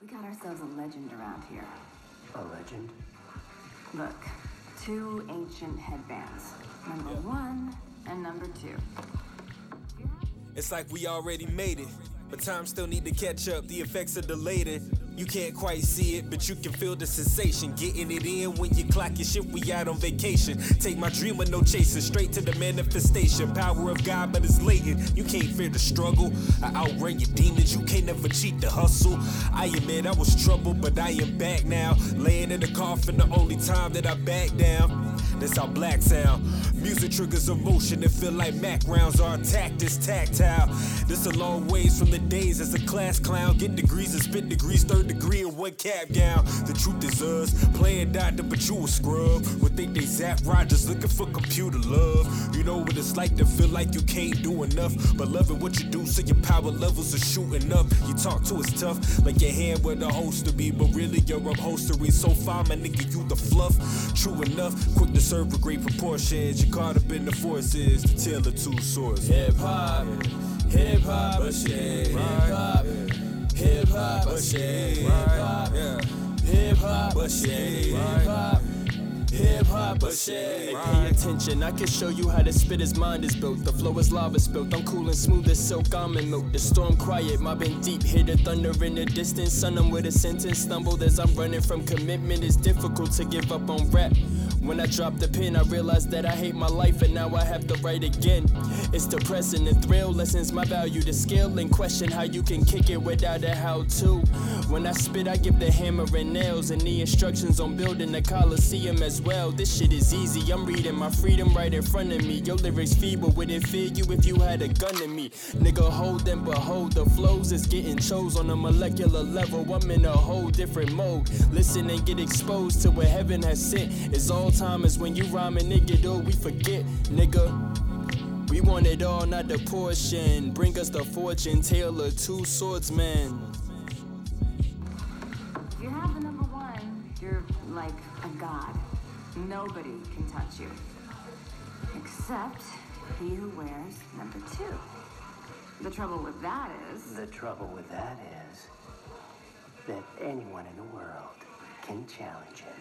We got ourselves a legend around here. A legend? Look, two ancient headbands. Number one and number two. It's like we already made it, but time still need to catch up. The effects are delayed. You can't quite see it, but you can feel the sensation. Getting it in when you clock your shit, we out on vacation. Take my dream with no chasing, straight to the manifestation. Power of God, but it's latent. You can't fear the struggle. I outrun your demons, you can't never cheat the hustle. I admit I was troubled, but I am back now. Laying in the coffin, the only time that I back down. That's how black sound. Music triggers emotion that feel like Mac rounds. Our attack is tactile. This a long ways from the days as a class clown. Get degrees and spit degrees, third degree in one cap gown. The truth is us, playing doctor, but you a scrub. Would think they Zapp Rogers looking for computer love. You know what it's like to feel like you can't do enough, but loving what you do, so your power levels are shooting up. You talk to us tough, like your hand where the holster be, but really you're upholstery. So far, my nigga, you the fluff. True enough, quick to serve with great proportions. You caught up in the forces, the tale of two swords. Hip hop, hip hop, but oh shit. Hip hop, hip hop, but oh shit. Hop, but shit. Hip hop. Hip hop, but shit. Pay attention, I can show you how to spit his mind is built. The flow is lava spilt. I'm cool and smooth as silk, I'm in milk. The storm quiet, mobbing deep. Hear the thunder in the distance. Son, I'm with a sentence. Stumbled as I'm running from commitment. It's difficult to give up on rap. When I dropped the pen, I realized that I hate my life and now I have to write again. It's depressing, the thrill lessens my value, the skill and question how you can kick it without a how to. When I spit, I give the hammer and nails and the instructions on building the Coliseum as well. This shit is easy, I'm reading my freedom right in front of me. Your lyrics feeble, would it fear you if you had a gun in me? Nigga, hold and behold, the flows is getting chose on a molecular level. I'm in a whole different mode. Listen and get exposed to what heaven has sent. It's all time is when you rhyming, nigga, though we forget, nigga. We want it all, not the portion. Bring us the fortune, tale of two swordsmen. You have the number one, you're like a god. Nobody can touch you. Except he who wears number two. The trouble with that is. The trouble with that is that anyone in the world can challenge him.